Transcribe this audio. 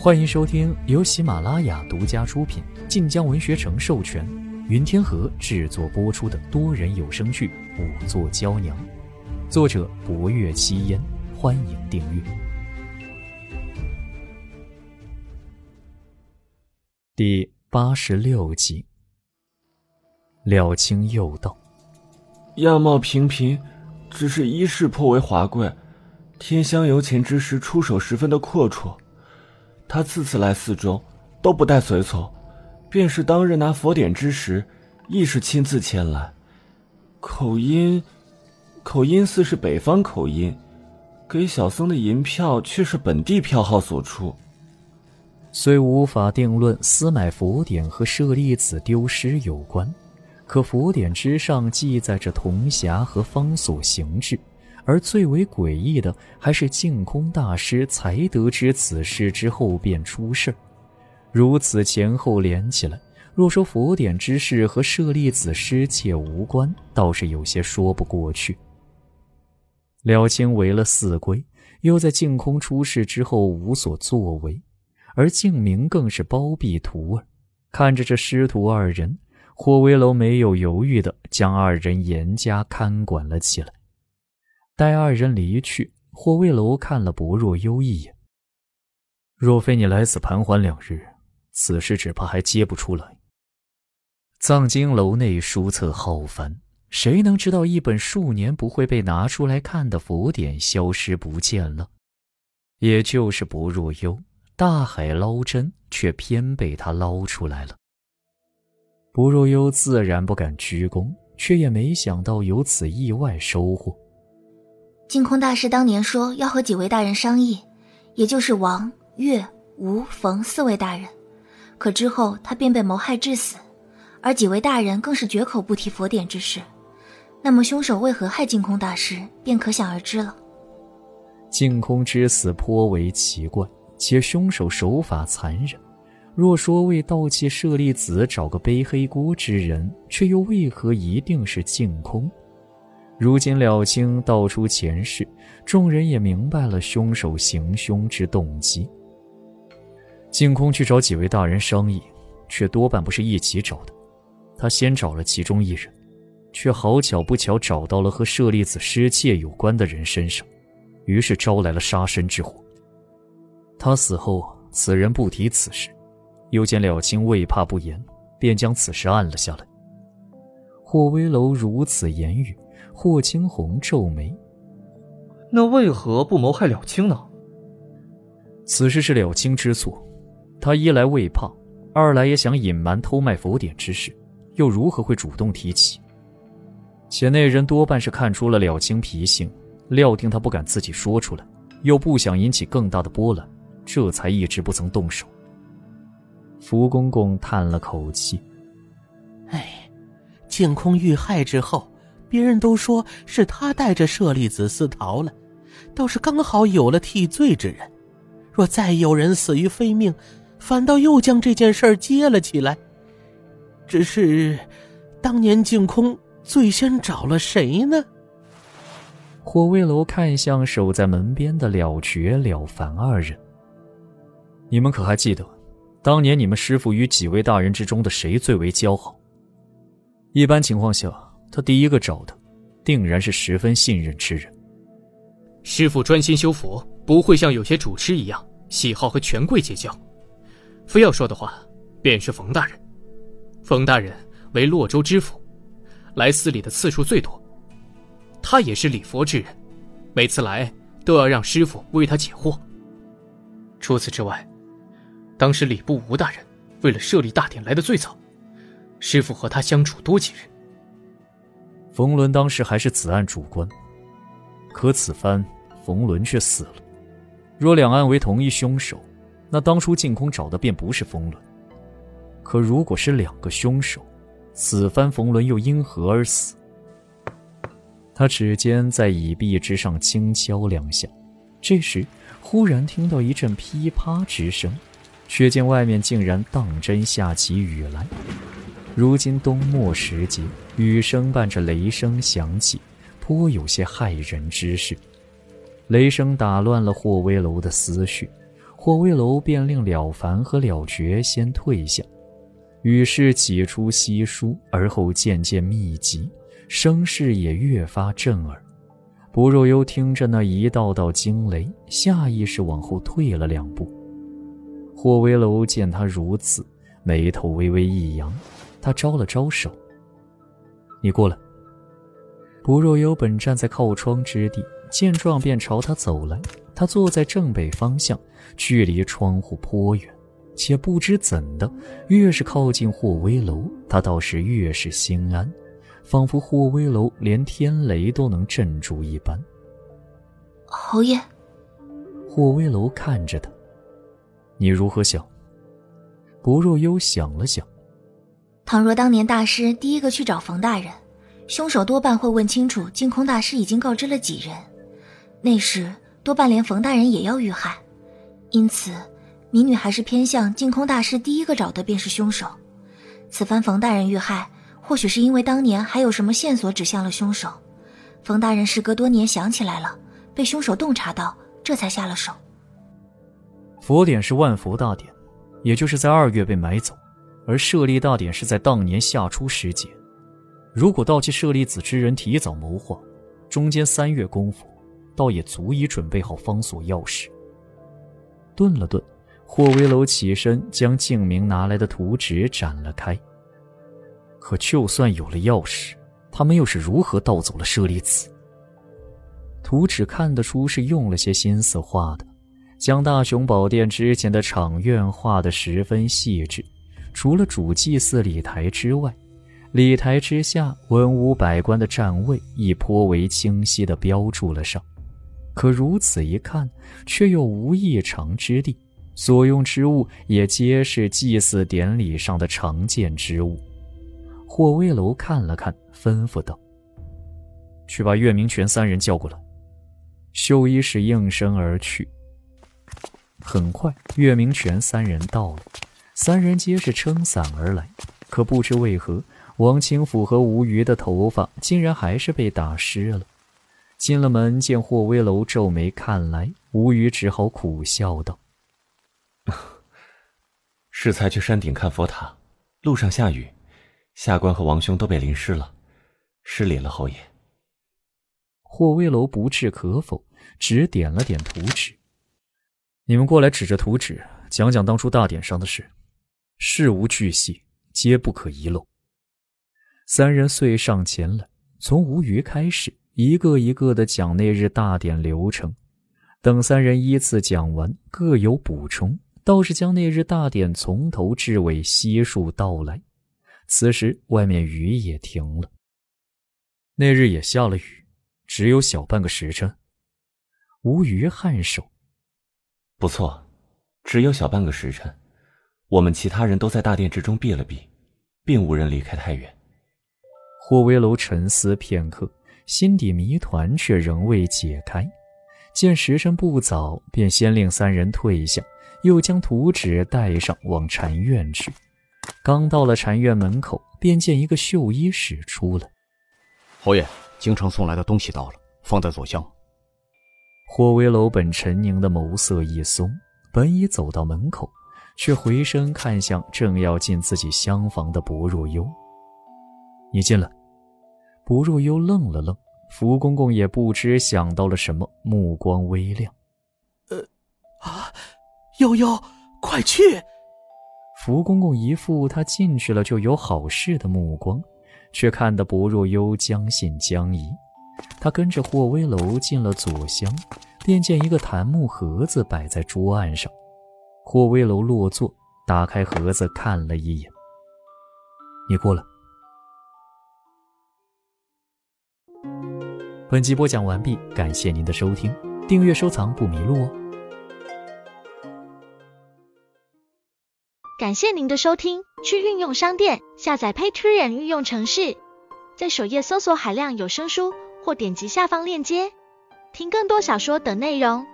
欢迎收听由喜马拉雅独家出品、晋江文学城授权、云天河制作播出的多人有声剧《五座娇娘》，作者：博月七烟。欢迎订阅。第八十六集，廖清又道：“样貌平平，只是衣饰颇为华贵。天香游前之时，出手十分的阔绰。”他次次来寺中，都不带随从，便是当日拿佛典之时，亦是亲自前来。口音，口音似是北方口音，给小僧的银票却是本地票号所出。虽无法定论私买佛典和舍利子丢失有关，可佛典之上记载着铜匣和方所形制。而最为诡异的，还是净空大师才得知此事之后便出事如此前后连起来，若说佛典之事和舍利子失窃无关，倒是有些说不过去。了清为了四归，又在净空出事之后无所作为，而净明更是包庇徒儿。看着这师徒二人，霍威楼没有犹豫的将二人严加看管了起来。待二人离去，霍卫楼看了薄若幽一眼。若非你来此盘桓两日，此事只怕还揭不出来。藏经楼内书册浩繁，谁能知道一本数年不会被拿出来看的佛典消失不见了？也就是薄若幽，大海捞针，却偏被他捞出来了。薄若幽自然不敢鞠躬，却也没想到有此意外收获。净空大师当年说要和几位大人商议，也就是王、岳、吴、冯四位大人，可之后他便被谋害致死，而几位大人更是绝口不提佛典之事。那么凶手为何害净空大师，便可想而知了。净空之死颇为奇怪，且凶手手法残忍。若说为盗窃舍利子找个背黑锅之人，却又为何一定是净空？如今了清道出前世，众人也明白了凶手行凶之动机。净空去找几位大人商议，却多半不是一起找的。他先找了其中一人，却好巧不巧找到了和舍利子失窃有关的人身上，于是招来了杀身之祸。他死后，此人不提此事，又见了清未怕不言，便将此事按了下来。霍威楼如此言语。霍青红皱眉：“那为何不谋害了青呢？”此事是了青之错，他一来未怕，二来也想隐瞒偷卖佛典之事，又如何会主动提起？且那人多半是看出了了青脾性，料定他不敢自己说出来，又不想引起更大的波澜，这才一直不曾动手。福公公叹了口气：“哎，净空遇害之后。”别人都说是他带着舍利子私逃了，倒是刚好有了替罪之人。若再有人死于非命，反倒又将这件事接了起来。只是，当年净空最先找了谁呢？火卫楼看向守在门边的了绝、了凡二人。你们可还记得，当年你们师傅与几位大人之中的谁最为交好？一般情况下。他第一个找的，定然是十分信任之人。师傅专心修佛，不会像有些主持一样喜好和权贵结交。非要说的话，便是冯大人。冯大人为洛州知府，来寺里的次数最多。他也是礼佛之人，每次来都要让师傅为他解惑。除此之外，当时礼部吴大人为了设立大典来的最早，师傅和他相处多几日。冯仑当时还是此案主官，可此番冯仑却死了。若两案为同一凶手，那当初净空找的便不是冯仑。可如果是两个凶手，此番冯仑又因何而死？他指尖在椅壁之上轻敲两下，这时忽然听到一阵噼啪之声，却见外面竟然当真下起雨来。如今冬末时节，雨声伴着雷声响起，颇有些骇人之势。雷声打乱了霍威楼的思绪，霍威楼便令了凡和了绝先退下，雨是几出稀疏，而后渐渐密集，声势也越发震耳。不若幽听着那一道道惊雷，下意识往后退了两步。霍威楼见他如此，眉头微微一扬，他招了招手：“你过来。”不若幽本站在靠窗之地，见状便朝他走来。他坐在正北方向，距离窗户颇远，且不知怎的，越是靠近霍威楼，他倒是越是心安，仿佛霍威楼连天雷都能镇住一般。侯爷，霍威楼看着他，你如何想？不若幽想了想，倘若当年大师第一个去找冯大人，凶手多半会问清楚净空大师已经告知了几人，那时。多半连冯大人也要遇害，因此，民女还是偏向净空大师第一个找的便是凶手。此番冯大人遇害，或许是因为当年还有什么线索指向了凶手。冯大人时隔多年想起来了，被凶手洞察到，这才下了手。佛典是万佛大典，也就是在二月被买走，而舍利大典是在当年夏初时节。如果盗窃舍利子之人提早谋划，中间三月功夫。倒也足以准备好方锁钥匙。顿了顿，霍威楼起身，将静明拿来的图纸展了开。可就算有了钥匙，他们又是如何盗走了舍利子？图纸看得出是用了些心思画的，将大雄宝殿之前的场院画得十分细致。除了主祭祀礼台之外，礼台之下文武百官的站位亦颇为清晰地标注了上。可如此一看，却又无异常之地，所用之物也皆是祭祀典礼上的常见之物。霍威楼看了看，吩咐道：“去把岳明权三人叫过来。”秀衣使应声而去。很快，岳明权三人到了，三人皆是撑伞而来。可不知为何，王清甫和吴瑜的头发竟然还是被打湿了。进了门，见霍威楼皱眉看来，吴语只好苦笑道：“ 适才去山顶看佛塔，路上下雨，下官和王兄都被淋湿了，失礼了，侯爷。”霍威楼不置可否，只点了点图纸：“你们过来，指着图纸讲讲当初大典上的事，事无巨细，皆不可遗漏。”三人遂上前来，从吴瑜开始。一个一个的讲那日大典流程，等三人依次讲完，各有补充，倒是将那日大典从头至尾悉数道来。此时外面雨也停了，那日也下了雨，只有小半个时辰。吴余颔首：“不错，只有小半个时辰。我们其他人都在大殿之中避了避，并无人离开太远。”霍威楼沉思片刻。心底谜团却仍未解开，见时辰不早，便先令三人退下，又将图纸带上往禅院去。刚到了禅院门口，便见一个绣衣使出来。侯爷，京城送来的东西到了，放在左厢。霍威楼本沉凝的眸色一松，本已走到门口，却回身看向正要进自己厢房的薄若幽：“你进来。”不若幽愣了愣，福公公也不知想到了什么，目光微亮。呃，啊，悠悠，快去！福公公一副他进去了就有好事的目光，却看得不若幽将信将疑。他跟着霍威楼进了左厢，便见一个檀木盒子摆在桌案上。霍威楼落座，打开盒子看了一眼。你过来。本集播讲完毕，感谢您的收听，订阅收藏不迷路哦。感谢您的收听，去运用商店下载 Patreon 运用城市，在首页搜索海量有声书，或点击下方链接听更多小说等内容。